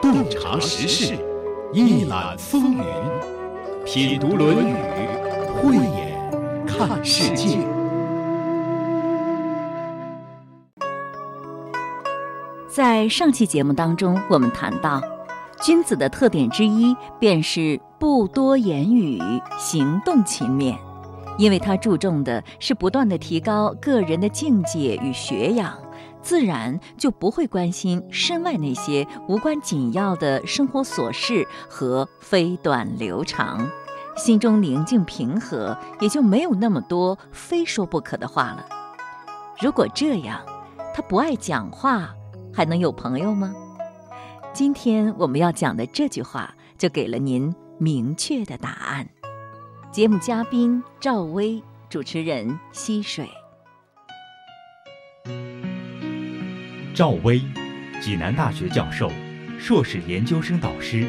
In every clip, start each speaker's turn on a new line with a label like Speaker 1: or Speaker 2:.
Speaker 1: 洞察时事，一览风云，品读《论语》，慧眼看世界。
Speaker 2: 在上期节目当中，我们谈到，君子的特点之一便是不多言语，行动勤勉，因为他注重的是不断的提高个人的境界与学养。自然就不会关心身外那些无关紧要的生活琐事和飞短流长，心中宁静平和，也就没有那么多非说不可的话了。如果这样，他不爱讲话，还能有朋友吗？今天我们要讲的这句话，就给了您明确的答案。节目嘉宾赵薇，主持人溪水。
Speaker 3: 赵薇，济南大学教授，硕士研究生导师，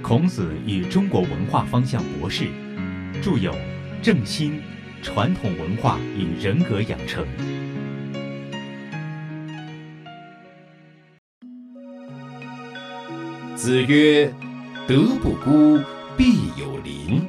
Speaker 3: 孔子与中国文化方向博士，著有《正心：传统文化与人格养成》。
Speaker 1: 子曰：“德不孤，必有邻。”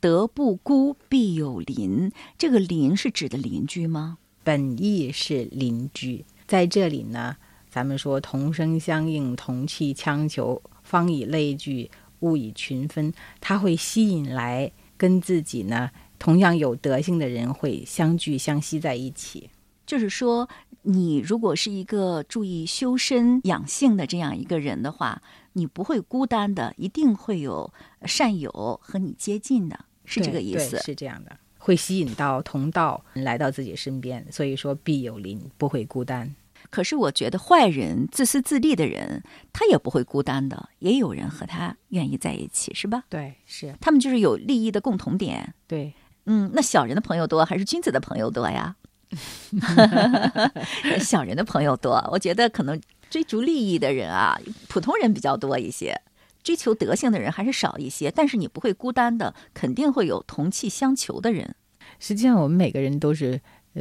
Speaker 2: 德不孤，必有邻。这个“邻”是指的邻居吗？
Speaker 4: 本意是邻居，在这里呢，咱们说同声相应、同气相求，方以类聚，物以群分，它会吸引来跟自己呢同样有德性的人会相聚相吸在一起。
Speaker 2: 就是说，你如果是一个注意修身养性的这样一个人的话，你不会孤单的，一定会有善友和你接近的，是这个意思。
Speaker 4: 是这样的。会吸引到同道来到自己身边，所以说必有邻，不会孤单。
Speaker 2: 可是我觉得坏人、自私自利的人，他也不会孤单的，也有人和他愿意在一起，是吧？
Speaker 4: 对，是
Speaker 2: 他们就是有利益的共同点。
Speaker 4: 对，
Speaker 2: 嗯，那小人的朋友多还是君子的朋友多呀？小人的朋友多，我觉得可能追逐利益的人啊，普通人比较多一些。追求德性的人还是少一些，但是你不会孤单的，肯定会有同气相求的人。
Speaker 4: 实际上，我们每个人都是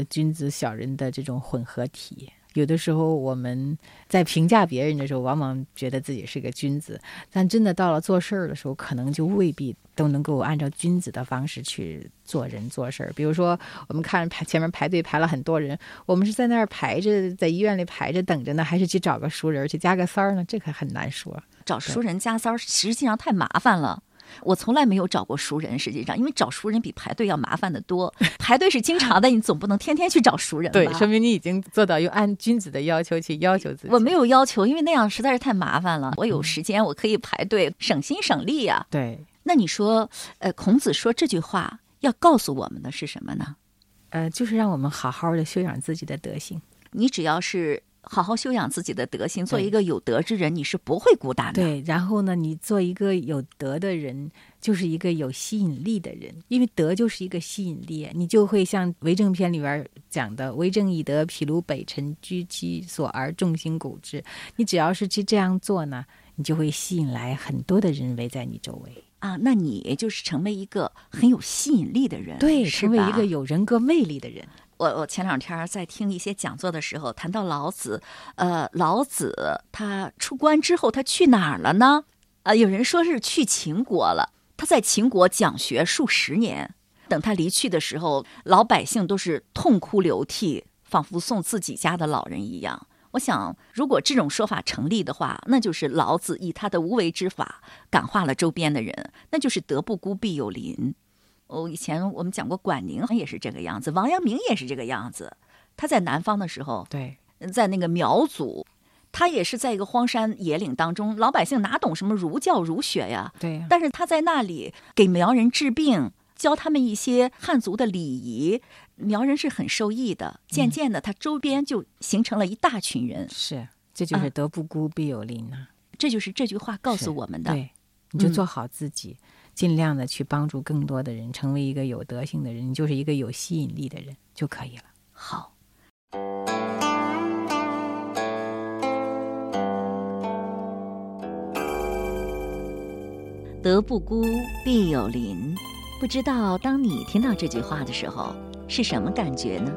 Speaker 4: 君子小人的这种混合体。有的时候我们在评价别人的时候，往往觉得自己是个君子，但真的到了做事儿的时候，可能就未必都能够按照君子的方式去做人做事儿。比如说，我们看排前面排队排了很多人，我们是在那儿排着，在医院里排着等着呢，还是去找个熟人去加个塞儿呢？这可很难说。
Speaker 2: 找熟人加塞儿，实际上太麻烦了。我从来没有找过熟人，实际上，因为找熟人比排队要麻烦的多。排队是经常的，你总不能天天去找熟人吧？
Speaker 4: 对，说明你已经做到用按君子的要求去要求自己。
Speaker 2: 我没有要求，因为那样实在是太麻烦了。我有时间，我可以排队，省心省力呀。
Speaker 4: 对，
Speaker 2: 那你说，呃，孔子说这句话要告诉我们的是什么呢？
Speaker 4: 呃，就是让我们好好的修养自己的德行。
Speaker 2: 你只要是。好好修养自己的德行，做一个有德之人，你是不会孤单
Speaker 4: 的。对，然后呢，你做一个有德的人，就是一个有吸引力的人，因为德就是一个吸引力，你就会像《为政篇》里边讲的“为政以德，譬如北辰，居其所而众星拱之”。你只要是去这样做呢，你就会吸引来很多的人围在你周围
Speaker 2: 啊。那你就是成为一个很有吸引力的人，
Speaker 4: 对，成为一个有人格魅力的人。
Speaker 2: 我我前两天在听一些讲座的时候，谈到老子，呃，老子他出关之后，他去哪儿了呢？啊，有人说是去秦国了。他在秦国讲学数十年，等他离去的时候，老百姓都是痛哭流涕，仿佛送自己家的老人一样。我想，如果这种说法成立的话，那就是老子以他的无为之法感化了周边的人，那就是德不孤，必有邻。哦，以前我们讲过，管宁也是这个样子，王阳明也是这个样子。他在南方的时候，
Speaker 4: 对，
Speaker 2: 在那个苗族，他也是在一个荒山野岭当中，老百姓哪懂什么儒教儒学呀？
Speaker 4: 对。
Speaker 2: 但是他在那里给苗人治病，教他们一些汉族的礼仪，苗人是很受益的。渐渐的，他周边就形成了一大群人。
Speaker 4: 是，这就是德不孤，必有邻呐。
Speaker 2: 这就是这句话告诉我们的。
Speaker 4: 对，你就做好自己。尽量的去帮助更多的人，成为一个有德性的人，你就是一个有吸引力的人就可以了。
Speaker 2: 好，德不孤，必有邻。不知道当你听到这句话的时候是什么感觉呢？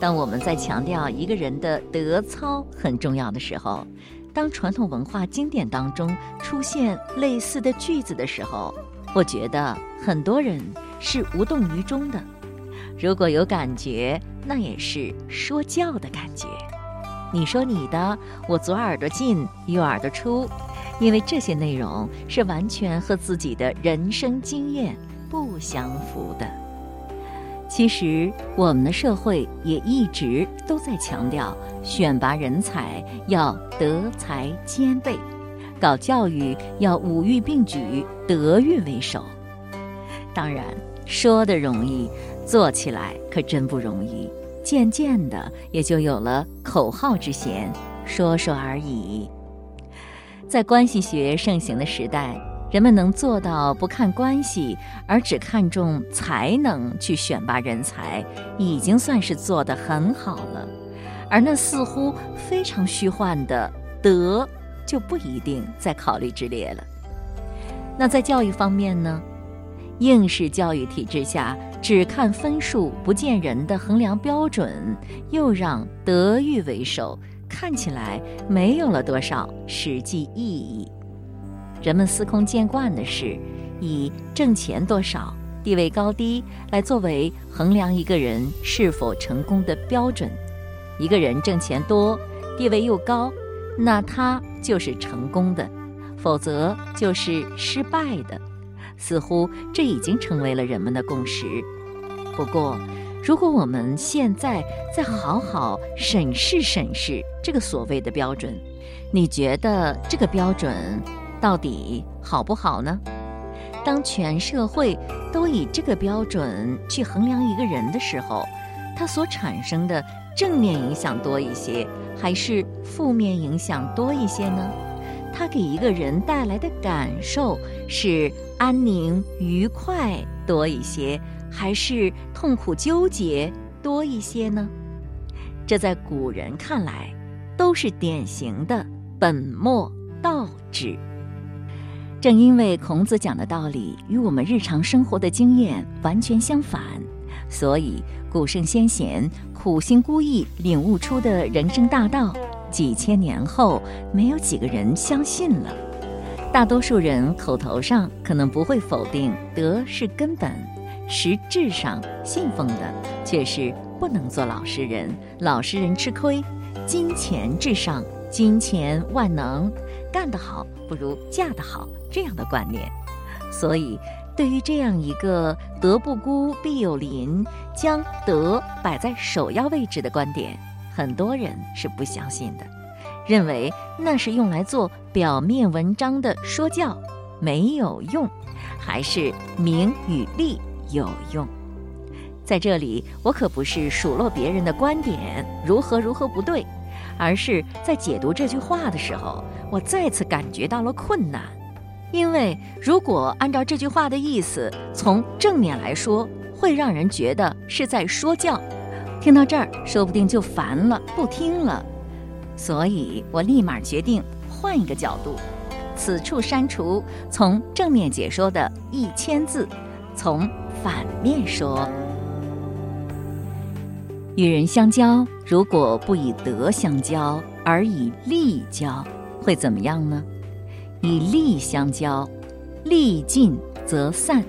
Speaker 2: 当我们在强调一个人的德操很重要的时候，当传统文化经典当中出现类似的句子的时候，我觉得很多人是无动于衷的。如果有感觉，那也是说教的感觉。你说你的，我左耳朵进，右耳朵出，因为这些内容是完全和自己的人生经验不相符的。其实，我们的社会也一直都在强调选拔人才要德才兼备，搞教育要五育并举，德育为首。当然，说的容易，做起来可真不容易。渐渐的，也就有了口号之嫌，说说而已。在关系学盛行的时代。人们能做到不看关系，而只看重才能去选拔人才，已经算是做得很好了。而那似乎非常虚幻的德，就不一定在考虑之列了。那在教育方面呢？应试教育体制下，只看分数不见人的衡量标准，又让德育为首，看起来没有了多少实际意义。人们司空见惯的是，以挣钱多少、地位高低来作为衡量一个人是否成功的标准。一个人挣钱多、地位又高，那他就是成功的，否则就是失败的。似乎这已经成为了人们的共识。不过，如果我们现在再好好审视审视这个所谓的标准，你觉得这个标准？到底好不好呢？当全社会都以这个标准去衡量一个人的时候，它所产生的正面影响多一些，还是负面影响多一些呢？它给一个人带来的感受是安宁愉快多一些，还是痛苦纠结多一些呢？这在古人看来，都是典型的本末倒置。正因为孔子讲的道理与我们日常生活的经验完全相反，所以古圣先贤苦心孤诣领悟出的人生大道，几千年后没有几个人相信了。大多数人口头上可能不会否定德是根本，实质上信奉的却是不能做老实人，老实人吃亏，金钱至上，金钱万能，干得好不如嫁得好。这样的观念，所以对于这样一个“德不孤，必有邻”，将德摆在首要位置的观点，很多人是不相信的，认为那是用来做表面文章的说教，没有用，还是名与利有用。在这里，我可不是数落别人的观点如何如何不对，而是在解读这句话的时候，我再次感觉到了困难。因为如果按照这句话的意思，从正面来说，会让人觉得是在说教，听到这儿，说不定就烦了，不听了。所以我立马决定换一个角度，此处删除从正面解说的一千字，从反面说：与人相交，如果不以德相交，而以利交，会怎么样呢？以利相交，利尽则散；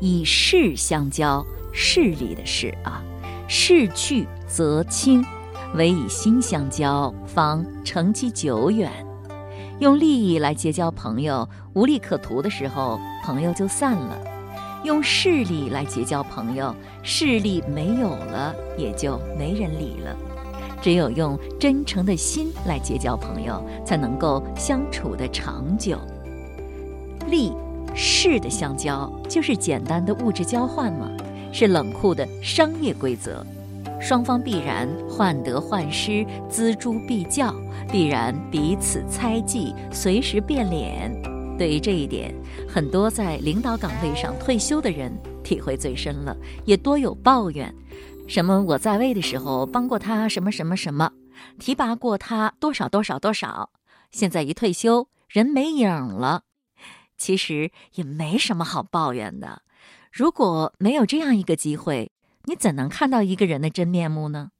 Speaker 2: 以势相交，势力的势啊，势去则清。唯以心相交，方成其久远。用利益来结交朋友，无利可图的时候，朋友就散了；用势力来结交朋友，势力没有了，也就没人理了。只有用真诚的心来结交朋友，才能够相处的长久。利势的相交，就是简单的物质交换吗？是冷酷的商业规则，双方必然患得患失，锱铢必较，必然彼此猜忌，随时变脸。对于这一点，很多在领导岗位上退休的人体会最深了，也多有抱怨。什么？我在位的时候帮过他什么什么什么，提拔过他多少多少多少。现在一退休，人没影了。其实也没什么好抱怨的。如果没有这样一个机会，你怎能看到一个人的真面目呢？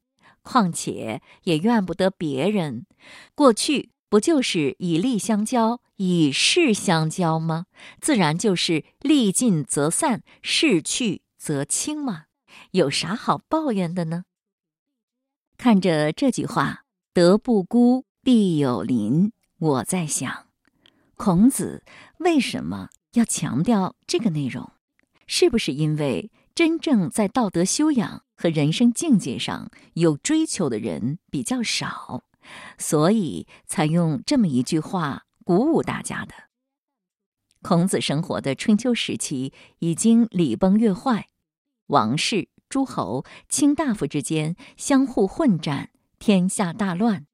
Speaker 2: 况且也怨不得别人。过去不就是以利相交，以势相交吗？自然就是利尽则散，势去则清嘛。有啥好抱怨的呢？看着这句话，“德不孤，必有邻”，我在想，孔子为什么要强调这个内容？是不是因为真正在道德修养和人生境界上有追求的人比较少，所以才用这么一句话鼓舞大家的？孔子生活的春秋时期已经礼崩乐坏，王室。诸侯、卿大夫之间相互混战，天下大乱。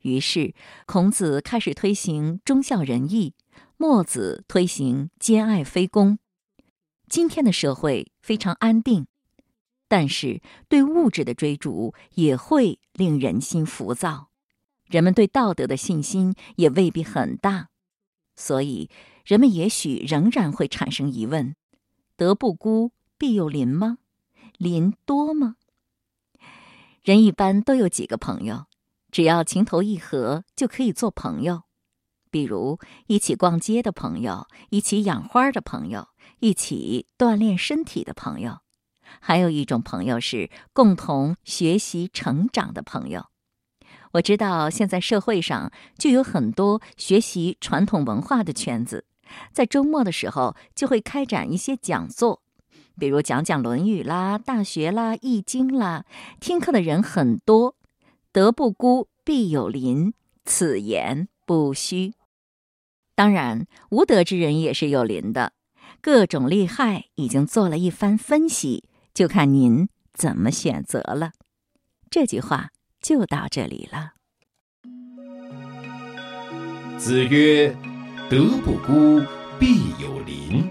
Speaker 2: 于是，孔子开始推行忠孝仁义，墨子推行兼爱非攻。今天的社会非常安定，但是对物质的追逐也会令人心浮躁，人们对道德的信心也未必很大，所以人们也许仍然会产生疑问：德不孤，必有邻吗？邻多吗？人一般都有几个朋友，只要情投意合就可以做朋友。比如一起逛街的朋友，一起养花的朋友，一起锻炼身体的朋友。还有一种朋友是共同学习成长的朋友。我知道现在社会上就有很多学习传统文化的圈子，在周末的时候就会开展一些讲座。比如讲讲《论语》啦、《大学》啦、《易经》啦，听课的人很多。德不孤，必有邻，此言不虚。当然，无德之人也是有邻的。各种利害已经做了一番分析，就看您怎么选择了。这句话就到这里了。
Speaker 1: 子曰：“德不孤，必有邻。”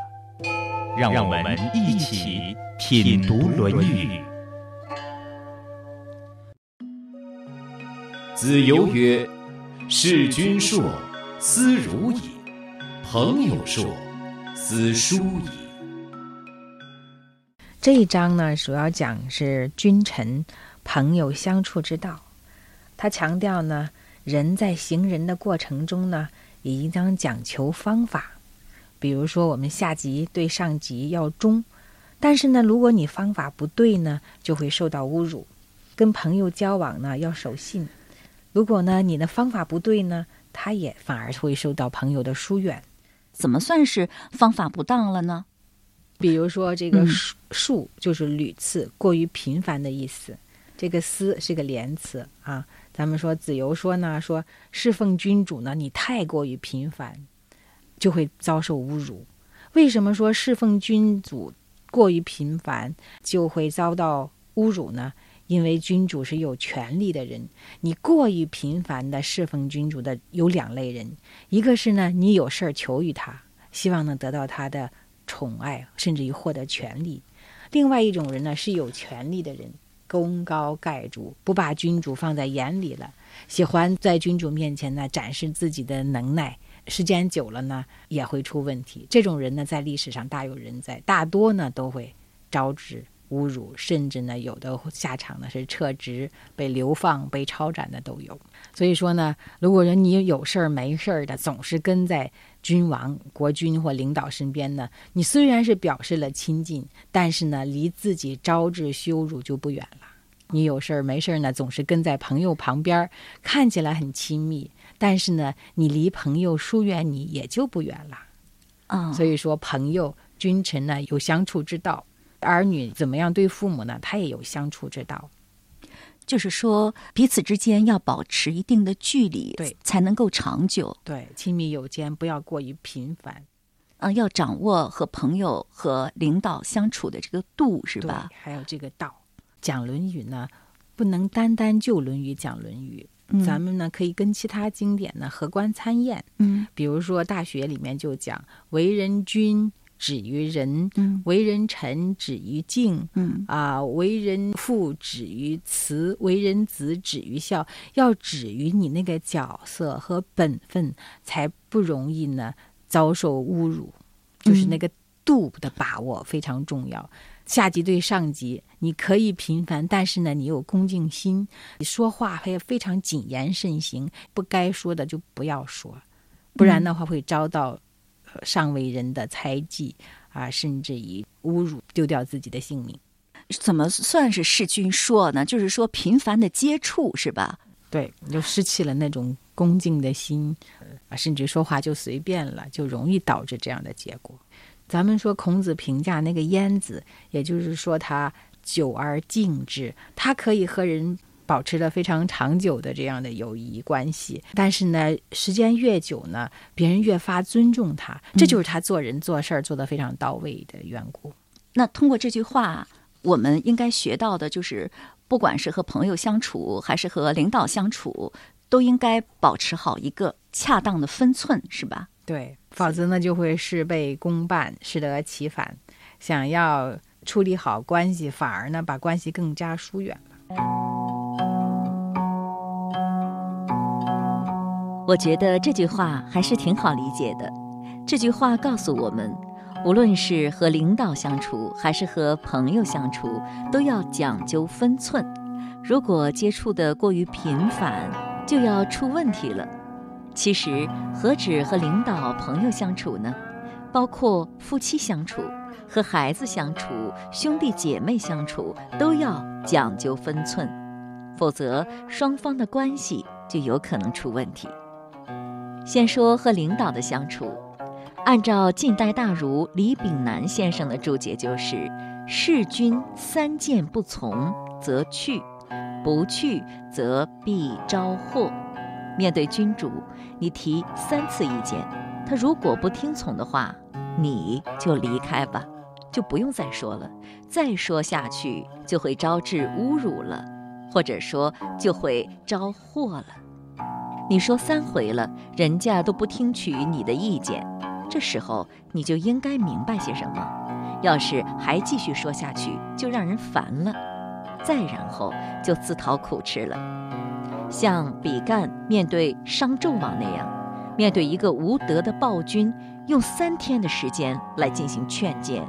Speaker 3: 让我们一起。品读《论语》。
Speaker 1: 子游曰：“事君硕，斯如矣；朋友硕，斯疏矣。”
Speaker 4: 这一章呢，主要讲是君臣朋友相处之道。他强调呢，人在行人的过程中呢，也应当讲求方法。比如说，我们下级对上级要忠。但是呢，如果你方法不对呢，就会受到侮辱。跟朋友交往呢，要守信。如果呢，你的方法不对呢，他也反而会受到朋友的疏远。
Speaker 2: 怎么算是方法不当了呢？
Speaker 4: 比如说，这个“数”就是屡次、过于频繁的意思。这个“思”是个连词啊。咱们说子游说呢，说侍奉君主呢，你太过于频繁，就会遭受侮辱。为什么说侍奉君主？过于频繁就会遭到侮辱呢，因为君主是有权力的人。你过于频繁的侍奉君主的有两类人，一个是呢，你有事儿求于他，希望能得到他的宠爱，甚至于获得权利；另外一种人呢，是有权力的人，功高盖主，不把君主放在眼里了，喜欢在君主面前呢展示自己的能耐。时间久了呢，也会出问题。这种人呢，在历史上大有人在，大多呢都会招致侮辱，甚至呢有的下场呢是撤职、被流放、被抄斩的都有。所以说呢，如果说你有事儿没事儿的，总是跟在君王、国君或领导身边呢，你虽然是表示了亲近，但是呢，离自己招致羞辱就不远了。你有事儿没事儿呢，总是跟在朋友旁边，看起来很亲密。但是呢，你离朋友疏远你也就不远了，
Speaker 2: 啊，
Speaker 4: 所以说朋友君臣呢有相处之道，儿女怎么样对父母呢？他也有相处之道，
Speaker 2: 就是说彼此之间要保持一定的距离，
Speaker 4: 对，
Speaker 2: 才能够长久。
Speaker 4: 对，亲密有间，不要过于频繁。
Speaker 2: 嗯，要掌握和朋友和领导相处的这个度，是吧？
Speaker 4: 还有这个道。讲《论语》呢，不能单单就《论语》讲《论语》，咱们呢可以跟其他经典呢合观参验。
Speaker 2: 嗯，
Speaker 4: 比如说《大学》里面就讲：“为人君，止于仁；为人臣，止于敬；
Speaker 2: 嗯
Speaker 4: 啊，为人父，止于慈；为人子，止于孝。要止于你那个角色和本分，才不容易呢遭受侮辱。就是那个度的把握非常重要。”下级对上级，你可以平凡，但是呢，你有恭敬心，你说话还要非常谨言慎行，不该说的就不要说，不然的话会遭到上位人的猜忌啊，甚至于侮辱，丢掉自己的性命。
Speaker 2: 怎么算是弑君说呢？就是说频繁的接触，是吧？
Speaker 4: 对，你就失去了那种恭敬的心，啊，甚至说话就随便了，就容易导致这样的结果。咱们说孔子评价那个晏子，也就是说他久而敬之，他可以和人保持了非常长久的这样的友谊关系。但是呢，时间越久呢，别人越发尊重他，这就是他做人做事儿做得非常到位的缘故。
Speaker 2: 那通过这句话，我们应该学到的就是，不管是和朋友相处，还是和领导相处，都应该保持好一个恰当的分寸，是吧？
Speaker 4: 对，否则呢就会事倍功半，适得其反。想要处理好关系，反而呢把关系更加疏远了。
Speaker 2: 我觉得这句话还是挺好理解的。这句话告诉我们，无论是和领导相处，还是和朋友相处，都要讲究分寸。如果接触的过于频繁，就要出问题了。其实何止和领导、朋友相处呢？包括夫妻相处、和孩子相处、兄弟姐妹相处，都要讲究分寸，否则双方的关系就有可能出问题。先说和领导的相处，按照近代大儒李炳南先生的注解，就是“事君三谏不从，则去；不去，则必招祸。”面对君主，你提三次意见，他如果不听从的话，你就离开吧，就不用再说了。再说下去就会招致侮辱了，或者说就会招祸了。你说三回了，人家都不听取你的意见，这时候你就应该明白些什么。要是还继续说下去，就让人烦了，再然后就自讨苦吃了。像比干面对商纣王那样，面对一个无德的暴君，用三天的时间来进行劝谏，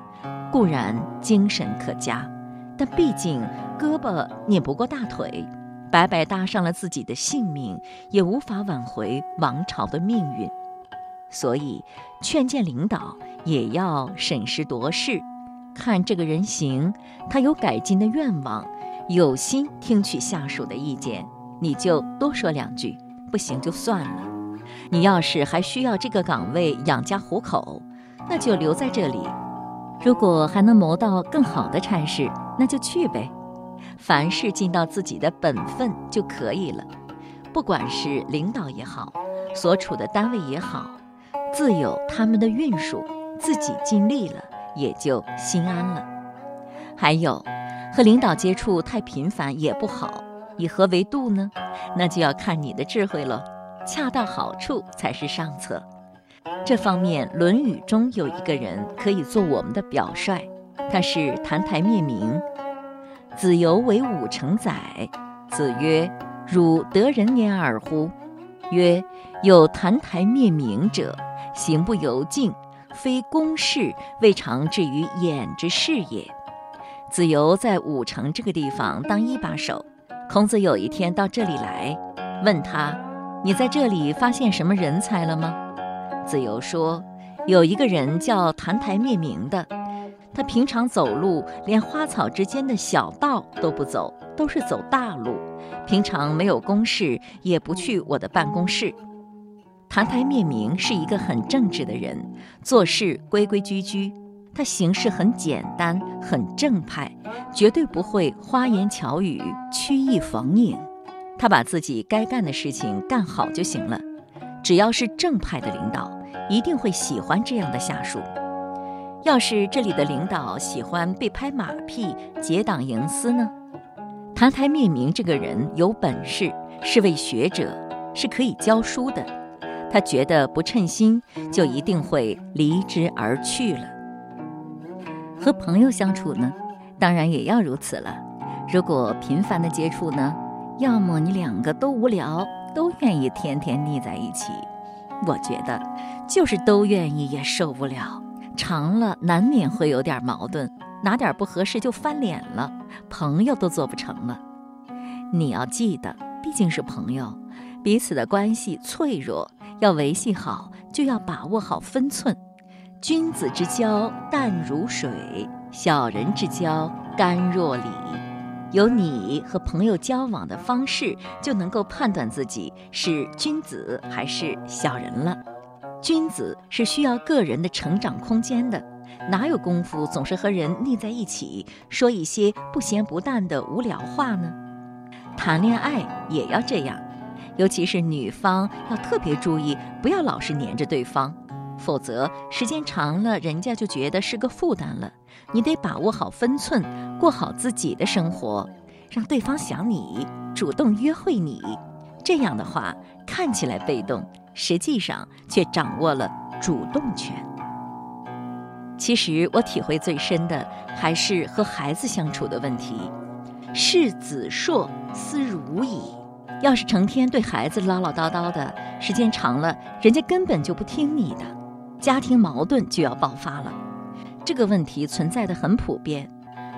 Speaker 2: 固然精神可嘉，但毕竟胳膊拧不过大腿，白白搭上了自己的性命，也无法挽回王朝的命运。所以，劝谏领导也要审时度势，看这个人行，他有改进的愿望，有心听取下属的意见。你就多说两句，不行就算了。你要是还需要这个岗位养家糊口，那就留在这里。如果还能谋到更好的差事，那就去呗。凡事尽到自己的本分就可以了。不管是领导也好，所处的单位也好，自有他们的运数，自己尽力了，也就心安了。还有，和领导接触太频繁也不好。以何为度呢？那就要看你的智慧了。恰到好处才是上策。这方面，《论语》中有一个人可以做我们的表率，他是澹台灭明。子游为武成载，子曰：“汝得人焉耳乎？”曰：“有澹台灭明者，行不由径，非公事，未尝至于眼之事也。”子游在武城这个地方当一把手。孔子有一天到这里来，问他：“你在这里发现什么人才了吗？”子游说：“有一个人叫澹台灭明的，他平常走路连花草之间的小道都不走，都是走大路。平常没有公事，也不去我的办公室。澹台灭明是一个很正直的人，做事规规矩矩。”他行事很简单，很正派，绝对不会花言巧语、曲意逢迎。他把自己该干的事情干好就行了。只要是正派的领导，一定会喜欢这样的下属。要是这里的领导喜欢被拍马屁、结党营私呢？谭台命名这个人有本事，是位学者，是可以教书的。他觉得不称心，就一定会离之而去了。和朋友相处呢，当然也要如此了。如果频繁的接触呢，要么你两个都无聊，都愿意天天腻在一起；我觉得，就是都愿意也受不了。长了难免会有点矛盾，哪点不合适就翻脸了，朋友都做不成了。你要记得，毕竟是朋友，彼此的关系脆弱，要维系好，就要把握好分寸。君子之交淡如水，小人之交甘若醴。有你和朋友交往的方式，就能够判断自己是君子还是小人了。君子是需要个人的成长空间的，哪有功夫总是和人腻在一起，说一些不咸不淡的无聊话呢？谈恋爱也要这样，尤其是女方要特别注意，不要老是黏着对方，否则时间长了，人家就觉得是个负担了。你得把握好分寸，过好自己的生活，让对方想你，主动约会你。这样的话，看起来被动。实际上却掌握了主动权。其实我体会最深的还是和孩子相处的问题。世子硕思如矣。要是成天对孩子唠唠叨叨的，时间长了，人家根本就不听你的，家庭矛盾就要爆发了。这个问题存在的很普遍，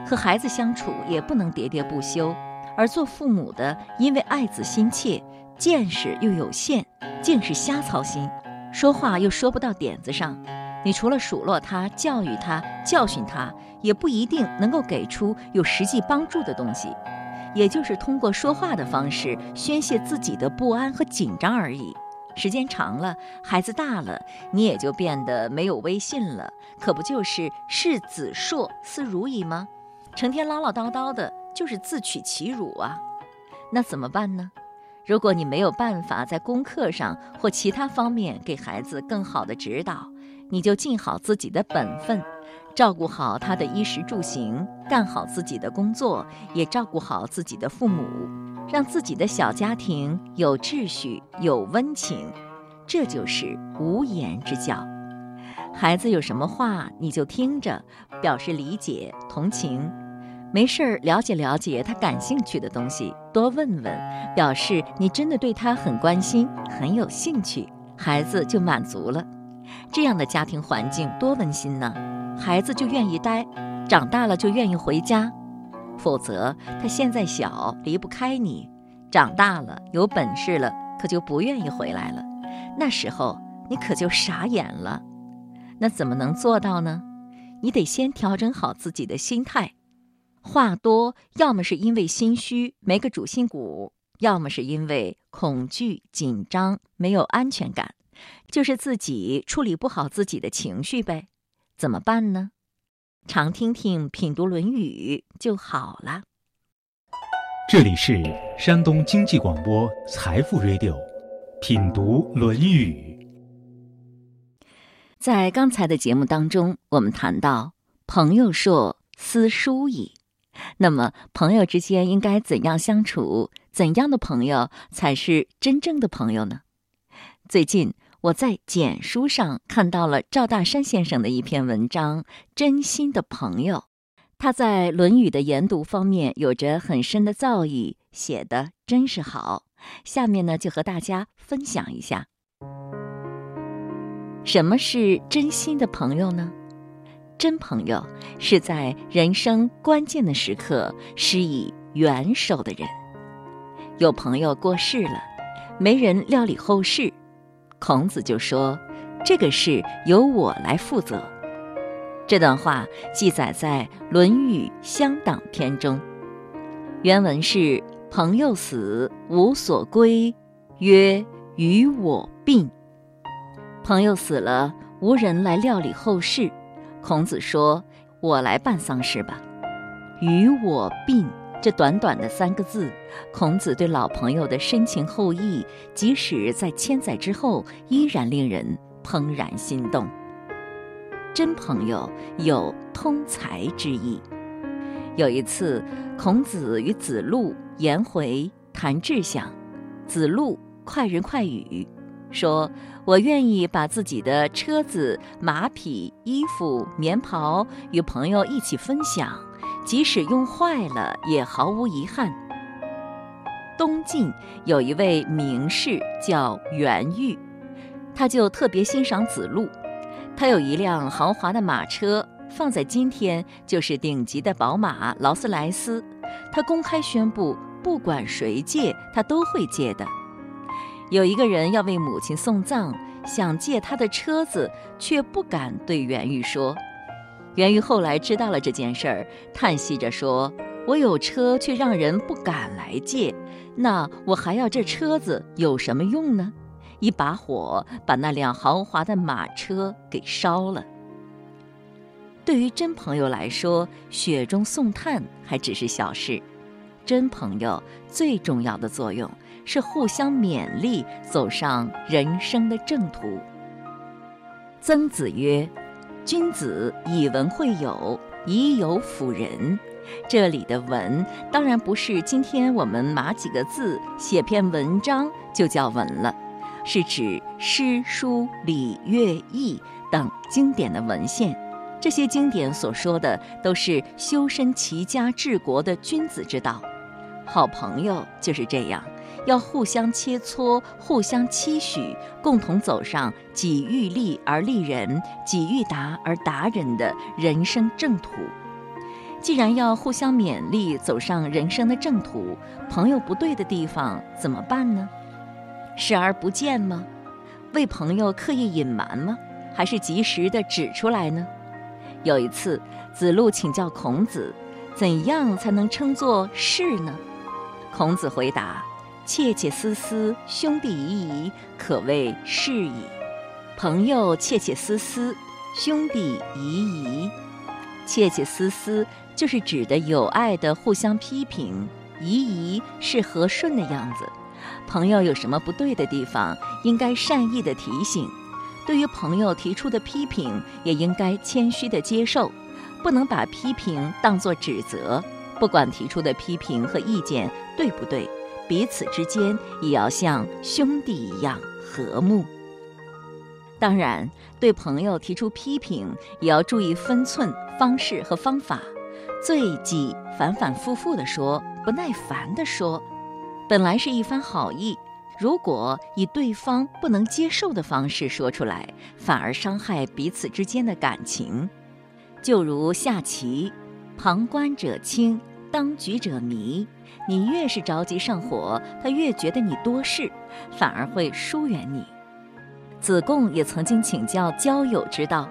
Speaker 2: 和孩子相处也不能喋喋不休，而做父母的因为爱子心切。见识又有限，竟是瞎操心，说话又说不到点子上。你除了数落他、教育他、教训他，也不一定能够给出有实际帮助的东西，也就是通过说话的方式宣泄自己的不安和紧张而已。时间长了，孩子大了，你也就变得没有威信了，可不就是视子硕思如矣吗？成天唠唠叨叨的，就是自取其辱啊！那怎么办呢？如果你没有办法在功课上或其他方面给孩子更好的指导，你就尽好自己的本分，照顾好他的衣食住行，干好自己的工作，也照顾好自己的父母，让自己的小家庭有秩序、有温情，这就是无言之教。孩子有什么话，你就听着，表示理解、同情。没事儿，了解了解他感兴趣的东西，多问问，表示你真的对他很关心、很有兴趣，孩子就满足了。这样的家庭环境多温馨呢，孩子就愿意待，长大了就愿意回家。否则他现在小，离不开你；长大了有本事了，可就不愿意回来了。那时候你可就傻眼了。那怎么能做到呢？你得先调整好自己的心态。话多，要么是因为心虚没个主心骨，要么是因为恐惧紧张没有安全感，就是自己处理不好自己的情绪呗。怎么办呢？常听听品读《论语》就好了。
Speaker 3: 这里是山东经济广播财富 Radio，品读《论语》。
Speaker 2: 在刚才的节目当中，我们谈到“朋友说思书矣”。那么，朋友之间应该怎样相处？怎样的朋友才是真正的朋友呢？最近我在简书上看到了赵大山先生的一篇文章《真心的朋友》，他在《论语》的研读方面有着很深的造诣，写的真是好。下面呢，就和大家分享一下，什么是真心的朋友呢？真朋友是在人生关键的时刻施以援手的人。有朋友过世了，没人料理后事，孔子就说：“这个事由我来负责。”这段话记载在《论语乡党篇》中。原文是：“朋友死，无所归，曰：与我病。”朋友死了，无人来料理后事。孔子说：“我来办丧事吧。”与我病这短短的三个字，孔子对老朋友的深情厚谊，即使在千载之后，依然令人怦然心动。真朋友有通财之意。有一次，孔子与子路颜回谈志向，子路快人快语，说：“我愿意把自己的车子、马匹、衣服、棉袍与朋友一起分享，即使用坏了也毫无遗憾。”东晋有一位名士叫袁玉，他就特别欣赏子路，他有一辆豪华的马车。放在今天就是顶级的宝马劳斯莱斯，他公开宣布，不管谁借，他都会借的。有一个人要为母亲送葬，想借他的车子，却不敢对袁玉说。源于后来知道了这件事儿，叹息着说：“我有车，却让人不敢来借，那我还要这车子有什么用呢？”一把火把那辆豪华的马车给烧了。对于真朋友来说，雪中送炭还只是小事。真朋友最重要的作用是互相勉励，走上人生的正途。曾子曰：“君子以文会友，以友辅仁。”这里的“文”当然不是今天我们码几个字写篇文章就叫文了，是指诗书礼乐易等经典的文献。这些经典所说的都是修身齐家治国的君子之道，好朋友就是这样，要互相切磋、互相期许，共同走上己欲立而立人、己欲达而达人的人生正途。既然要互相勉励，走上人生的正途，朋友不对的地方怎么办呢？视而不见吗？为朋友刻意隐瞒吗？还是及时的指出来呢？有一次，子路请教孔子，怎样才能称作士呢？孔子回答：“切切思思，兄弟仪仪，可谓是矣。”朋友切切思思，兄弟仪仪，切切思思就是指的有爱的互相批评，仪仪是和顺的样子。朋友有什么不对的地方，应该善意的提醒。对于朋友提出的批评，也应该谦虚的接受，不能把批评当作指责。不管提出的批评和意见对不对，彼此之间也要像兄弟一样和睦。当然，对朋友提出批评，也要注意分寸、方式和方法。最忌反反复复地说，不耐烦地说。本来是一番好意。如果以对方不能接受的方式说出来，反而伤害彼此之间的感情。就如下棋，旁观者清，当局者迷。你越是着急上火，他越觉得你多事，反而会疏远你。子贡也曾经请教交友之道，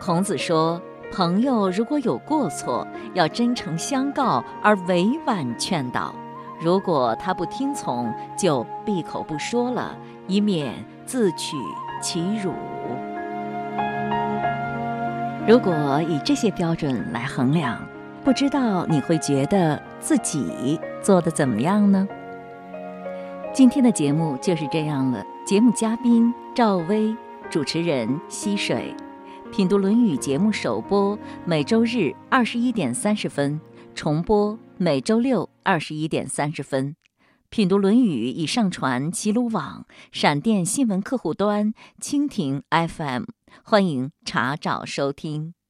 Speaker 2: 孔子说：朋友如果有过错，要真诚相告而委婉劝导。如果他不听从，就闭口不说了，以免自取其辱。如果以这些标准来衡量，不知道你会觉得自己做的怎么样呢？今天的节目就是这样了。节目嘉宾赵薇，主持人溪水，品读《论语》节目首播每周日二十一点三十分，重播每周六。二十一点三十分，品读《论语》已上传齐鲁网、闪电新闻客户端、蜻蜓 FM，欢迎查找收听。